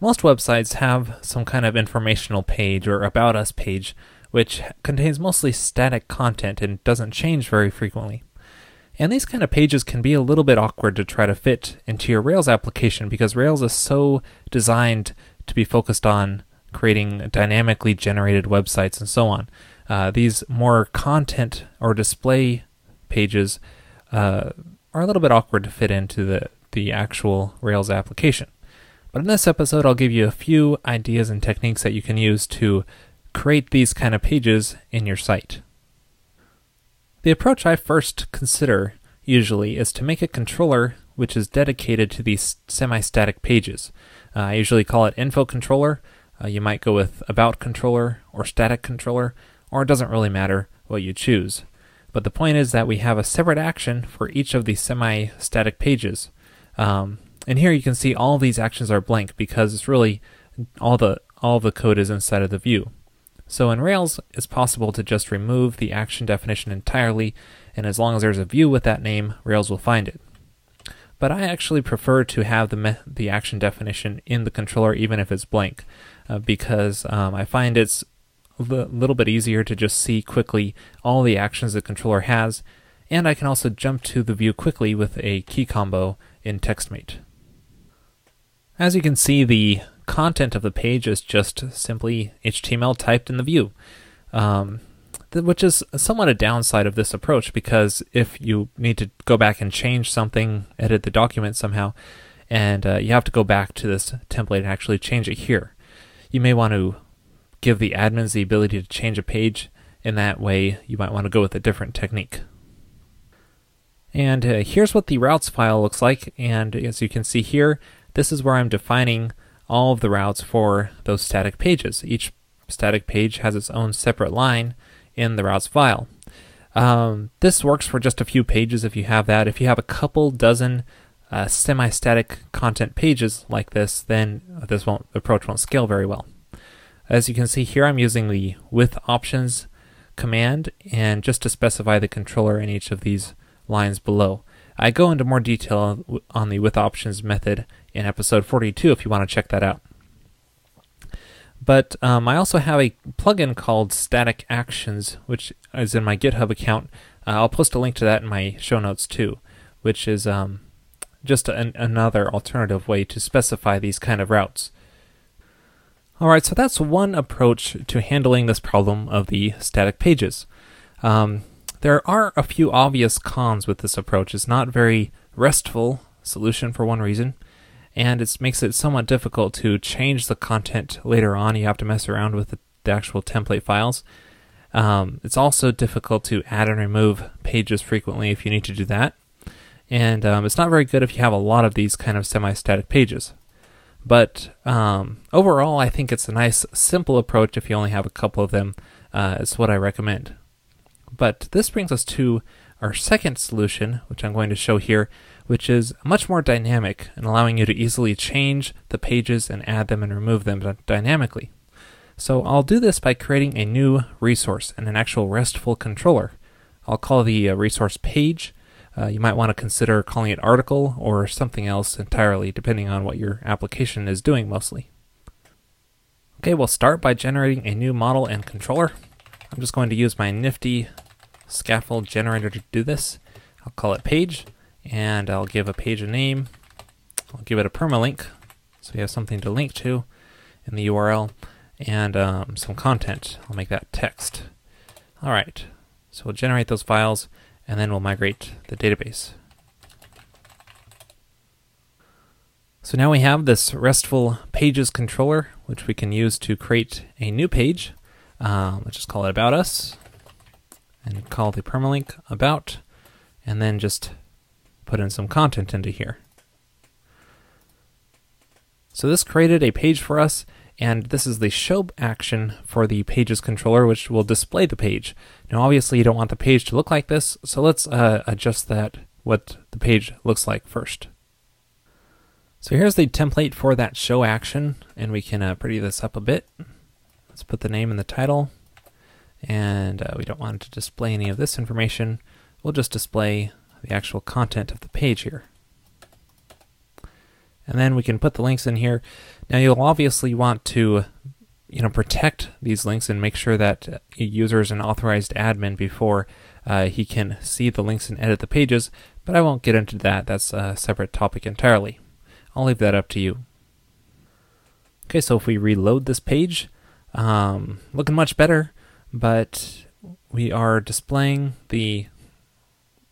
Most websites have some kind of informational page or about us page, which contains mostly static content and doesn't change very frequently. And these kind of pages can be a little bit awkward to try to fit into your Rails application because Rails is so designed to be focused on creating dynamically generated websites and so on. Uh, these more content or display pages uh, are a little bit awkward to fit into the, the actual Rails application. But in this episode, I'll give you a few ideas and techniques that you can use to create these kind of pages in your site. The approach I first consider usually is to make a controller which is dedicated to these semi static pages. Uh, I usually call it info controller. Uh, you might go with about controller or static controller, or it doesn't really matter what you choose. But the point is that we have a separate action for each of these semi static pages. Um, and here you can see all these actions are blank because it's really all the all the code is inside of the view. So in Rails, it's possible to just remove the action definition entirely, and as long as there's a view with that name, Rails will find it. But I actually prefer to have the me- the action definition in the controller even if it's blank, uh, because um, I find it's a little bit easier to just see quickly all the actions the controller has, and I can also jump to the view quickly with a key combo in TextMate. As you can see, the content of the page is just simply HTML typed in the view, um, th- which is somewhat a downside of this approach because if you need to go back and change something, edit the document somehow, and uh, you have to go back to this template and actually change it here, you may want to give the admins the ability to change a page. In that way, you might want to go with a different technique. And uh, here's what the routes file looks like. And as you can see here, this is where I'm defining all of the routes for those static pages. Each static page has its own separate line in the routes file. Um, this works for just a few pages if you have that. If you have a couple dozen uh, semi-static content pages like this, then this won't, approach won't scale very well. As you can see here, I'm using the with options command and just to specify the controller in each of these lines below. I go into more detail on the with options method in episode 42 if you want to check that out. But um, I also have a plugin called Static Actions, which is in my GitHub account. Uh, I'll post a link to that in my show notes too, which is um, just an, another alternative way to specify these kind of routes. Alright, so that's one approach to handling this problem of the static pages. Um, there are a few obvious cons with this approach. It's not very restful solution for one reason, and it makes it somewhat difficult to change the content later on. You have to mess around with the, the actual template files. Um, it's also difficult to add and remove pages frequently if you need to do that. And um, it's not very good if you have a lot of these kind of semi static pages. But um, overall, I think it's a nice, simple approach if you only have a couple of them. Uh, it's what I recommend. But this brings us to our second solution, which I'm going to show here, which is much more dynamic and allowing you to easily change the pages and add them and remove them dynamically. So I'll do this by creating a new resource and an actual RESTful controller. I'll call the uh, resource page. Uh, you might want to consider calling it article or something else entirely, depending on what your application is doing mostly. Okay, we'll start by generating a new model and controller. I'm just going to use my nifty scaffold generator to do this. I'll call it page, and I'll give a page a name. I'll give it a permalink, so we have something to link to in the URL, and um, some content. I'll make that text. All right, so we'll generate those files, and then we'll migrate the database. So now we have this RESTful pages controller, which we can use to create a new page. Um, let's just call it About Us and call the permalink About, and then just put in some content into here. So this created a page for us, and this is the show action for the pages controller, which will display the page. Now, obviously, you don't want the page to look like this, so let's uh, adjust that, what the page looks like first. So here's the template for that show action, and we can uh, pretty this up a bit. Let's put the name and the title. And uh, we don't want to display any of this information. We'll just display the actual content of the page here. And then we can put the links in here. Now you'll obviously want to you know protect these links and make sure that a user is an authorized admin before uh, he can see the links and edit the pages, but I won't get into that. That's a separate topic entirely. I'll leave that up to you. Okay, so if we reload this page, um, looking much better, but we are displaying the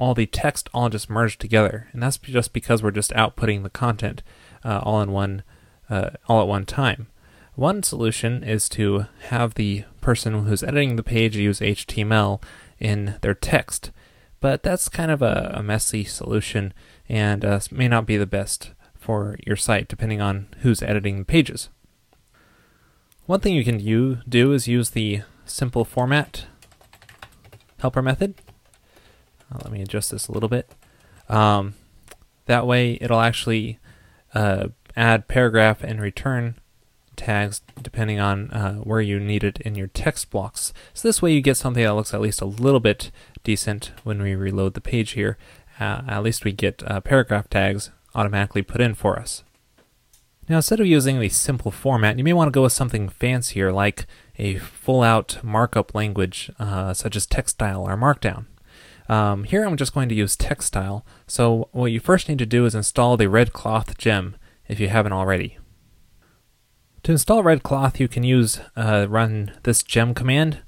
all the text all just merged together, and that's just because we're just outputting the content uh, all in one uh, all at one time. One solution is to have the person who's editing the page use HTML in their text, but that's kind of a, a messy solution and uh, may not be the best for your site depending on who's editing the pages. One thing you can do, do is use the simple format helper method. Uh, let me adjust this a little bit. Um, that way it'll actually uh, add paragraph and return tags depending on uh, where you need it in your text blocks. So this way you get something that looks at least a little bit decent when we reload the page here. Uh, at least we get uh, paragraph tags automatically put in for us. Now instead of using the simple format, you may want to go with something fancier like a full-out markup language uh, such as Textile or Markdown. Um, here I'm just going to use textile, so what you first need to do is install the RedCloth gem if you haven't already. To install RedCloth, you can use uh, run this gem command,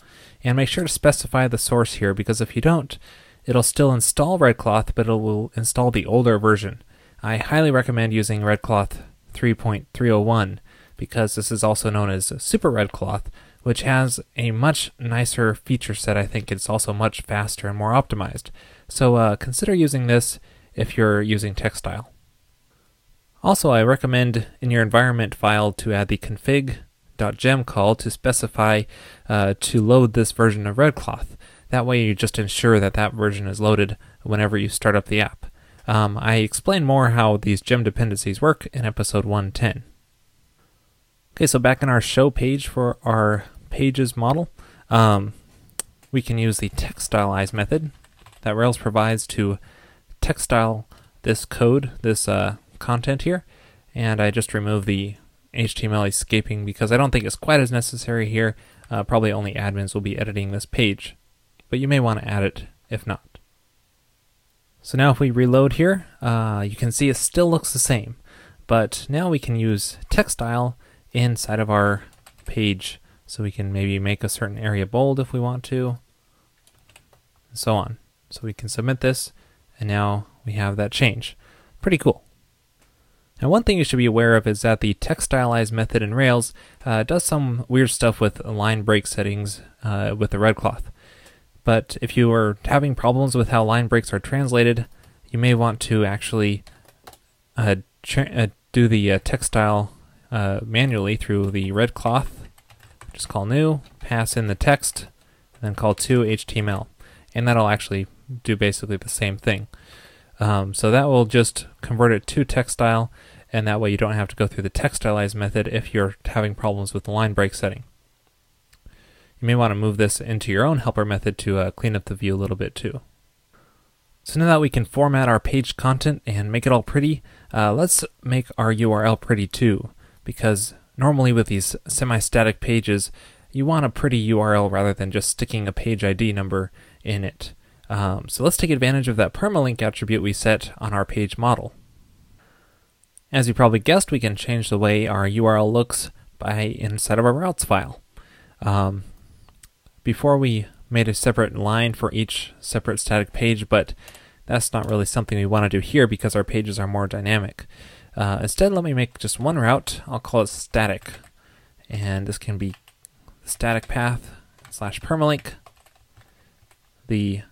and make sure to specify the source here because if you don't, it'll still install RedCloth, but it will install the older version. I highly recommend using RedCloth 3.301 because this is also known as SuperRedCloth, which has a much nicer feature set. I think it's also much faster and more optimized. So uh, consider using this if you're using Textile. Also, I recommend in your environment file to add the config.gem call to specify uh, to load this version of RedCloth. That way you just ensure that that version is loaded whenever you start up the app. Um, I explain more how these gem dependencies work in episode 110. Okay, so back in our show page for our pages model, um, we can use the textilize method that Rails provides to textile this code, this uh, content here, and I just remove the HTML escaping because I don't think it's quite as necessary here. Uh, probably only admins will be editing this page, but you may want to add it if not. So now if we reload here, uh, you can see it still looks the same, but now we can use textile inside of our page. So we can maybe make a certain area bold if we want to, and so on. So we can submit this, and now we have that change. Pretty cool. Now, one thing you should be aware of is that the textilize method in Rails uh, does some weird stuff with line break settings uh, with the RedCloth. But if you are having problems with how line breaks are translated, you may want to actually uh, uh do the uh, text uh, manually through the RedCloth. Just call new, pass in the text, and then call to HTML. And that'll actually do basically the same thing. Um, so that will just convert it to textile and that way you don't have to go through the textilize method if you're having problems with the line break setting. You may want to move this into your own helper method to uh, clean up the view a little bit too. So now that we can format our page content and make it all pretty, uh, let's make our URL pretty too, because normally with these semi-static pages, you want a pretty URL rather than just sticking a page ID number in it. Um, so let's take advantage of that permalink attribute we set on our page model. As you probably guessed, we can change the way our URL looks by inside of our routes file. Um, before we made a separate line for each separate static page, but that's not really something we want to do here because our pages are more dynamic. Uh, instead, let me make just one route. I'll call it static. And this can be static path slash permalink. The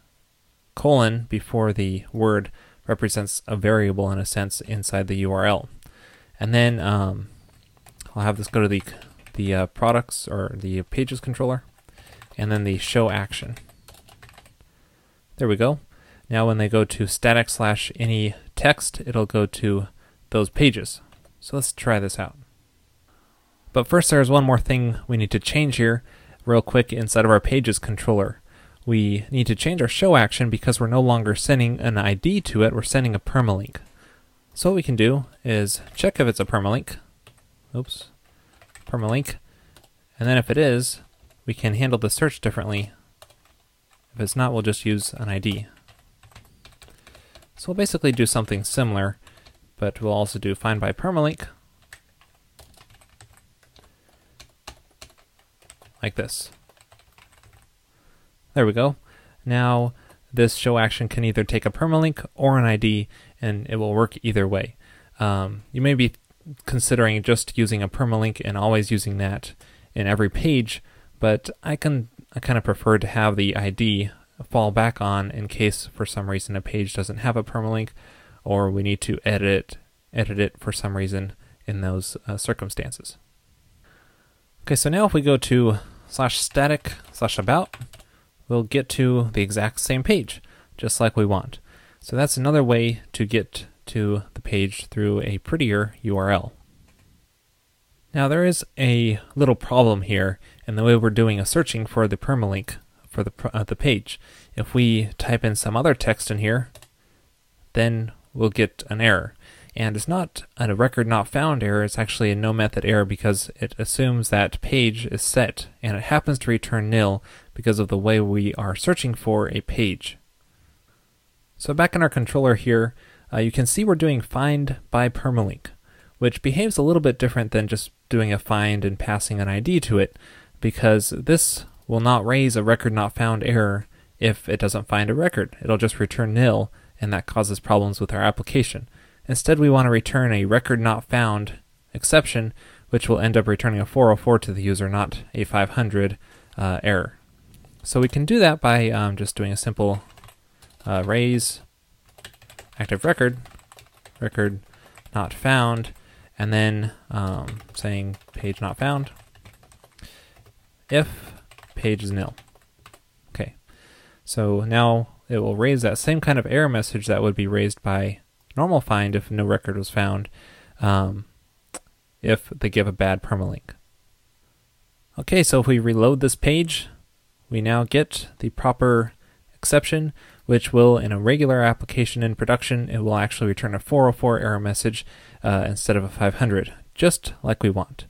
colon before the word represents a variable in a sense inside the URL. And then um, I'll have this go to the the uh, products or the pages controller, and then the show action. There we go. Now when they go to static slash any text, it'll go to those pages. So let's try this out. But first there's one more thing we need to change here real quick inside of our pages controller we need to change our show action because we're no longer sending an ID to it, we're sending a permalink. So what we can do is check if it's a permalink. Oops. Permalink. And then if it is, we can handle the search differently. If it's not, we'll just use an ID. So we'll basically do something similar, but we'll also do find by permalink. Like this. There we go. Now, this show action can either take a permalink or an ID, and it will work either way. Um, you may be considering just using a permalink and always using that in every page, but I can I kind of prefer to have the ID fall back on in case for some reason a page doesn't have a permalink or we need to edit it, edit it for some reason in those uh, circumstances. Okay, so now if we go to slash static slash about, we'll get to the exact same page, just like we want. So that's another way to get to the page through a prettier URL. Now there is a little problem here in the way we're doing a searching for the permalink for the, uh, the page. If we type in some other text in here, then we'll get an error. And it's not a record not found error, it's actually a no method error because it assumes that page is set and it happens to return nil because of the way we are searching for a page. So back in our controller here, uh, you can see we're doing find by permalink, which behaves a little bit different than just doing a find and passing an ID to it, because this will not raise a record not found error if it doesn't find a record. It'll just return nil, and that causes problems with our application. Instead, we want to return a record not found exception, which will end up returning a 404 to the user, not a 500 uh, error. So we can do that by um, just doing a simple uh, raise active record, record not found, and then um, saying page not found if page is nil. Okay, so now it will raise that same kind of error message that would be raised by normal find if no record was found um, if they give a bad permalink. Okay, so if we reload this page, we now get the proper exception, which will, in a regular application in production, it will actually return a 404 error message uh, instead of a 500, just like we want.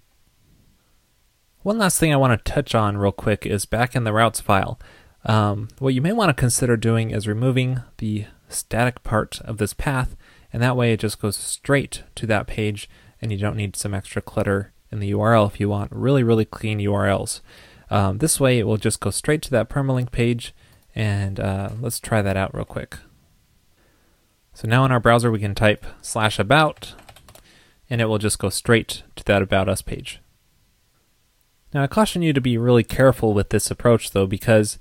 One last thing I want to touch on real quick is back in the routes file. Um, what you may want to consider doing is removing the static part of this path, and that way it just goes straight to that page, and you don't need some extra clutter in the URL if you want really, really clean URLs. Um, this way it will just go straight to that permalink page, and uh, let's try that out real quick. So now in our browser we can type slash about, and it will just go straight to that About Us page. Now I caution you to be really careful with this approach though, because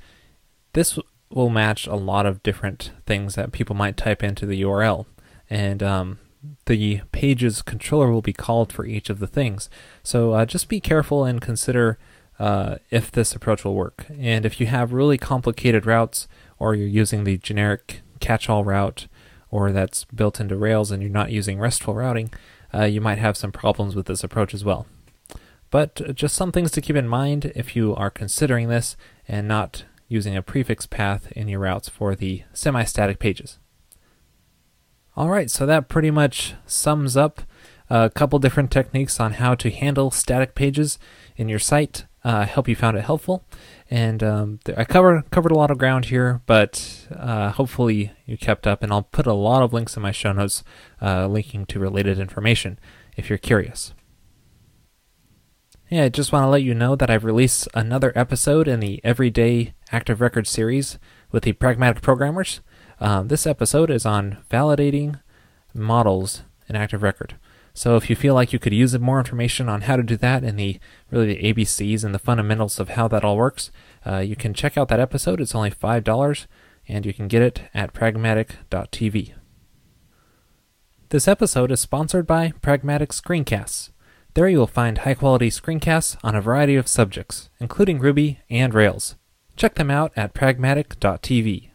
this will match a lot of different things that people might type into the URL. And um, the page's controller will be called for each of the things. So uh, just be careful and consider uh, if this approach will work. And if you have really complicated routes, or you're using the generic catch-all route, or that's built into Rails and you're not using RESTful routing, uh, you might have some problems with this approach as well. But just some things to keep in mind if you are considering this and not using a prefix path in your routes for the semi-static pages. Alright, so that pretty much sums up a couple different techniques on how to handle static pages in your site. Uh, I hope you found it helpful. And um, I covered covered a lot of ground here, but uh, hopefully you kept up. And I'll put a lot of links in my show notes, uh, linking to related information if you're curious. Yeah, I just want to let you know that I've released another episode in the Everyday Active Record series with the Pragmatic Programmers. Um, this episode is on validating models in Active Record. So if you feel like you could use more information on how to do that and the really the ABCs and the fundamentals of how that all works, uh, you can check out that episode. It's only five dollars, and you can get it at pragmatic.tv. This episode is sponsored by Pragmatic Screencasts. There you will find high quality screencasts on a variety of subjects, including Ruby and Rails. Check them out at pragmatic.tv.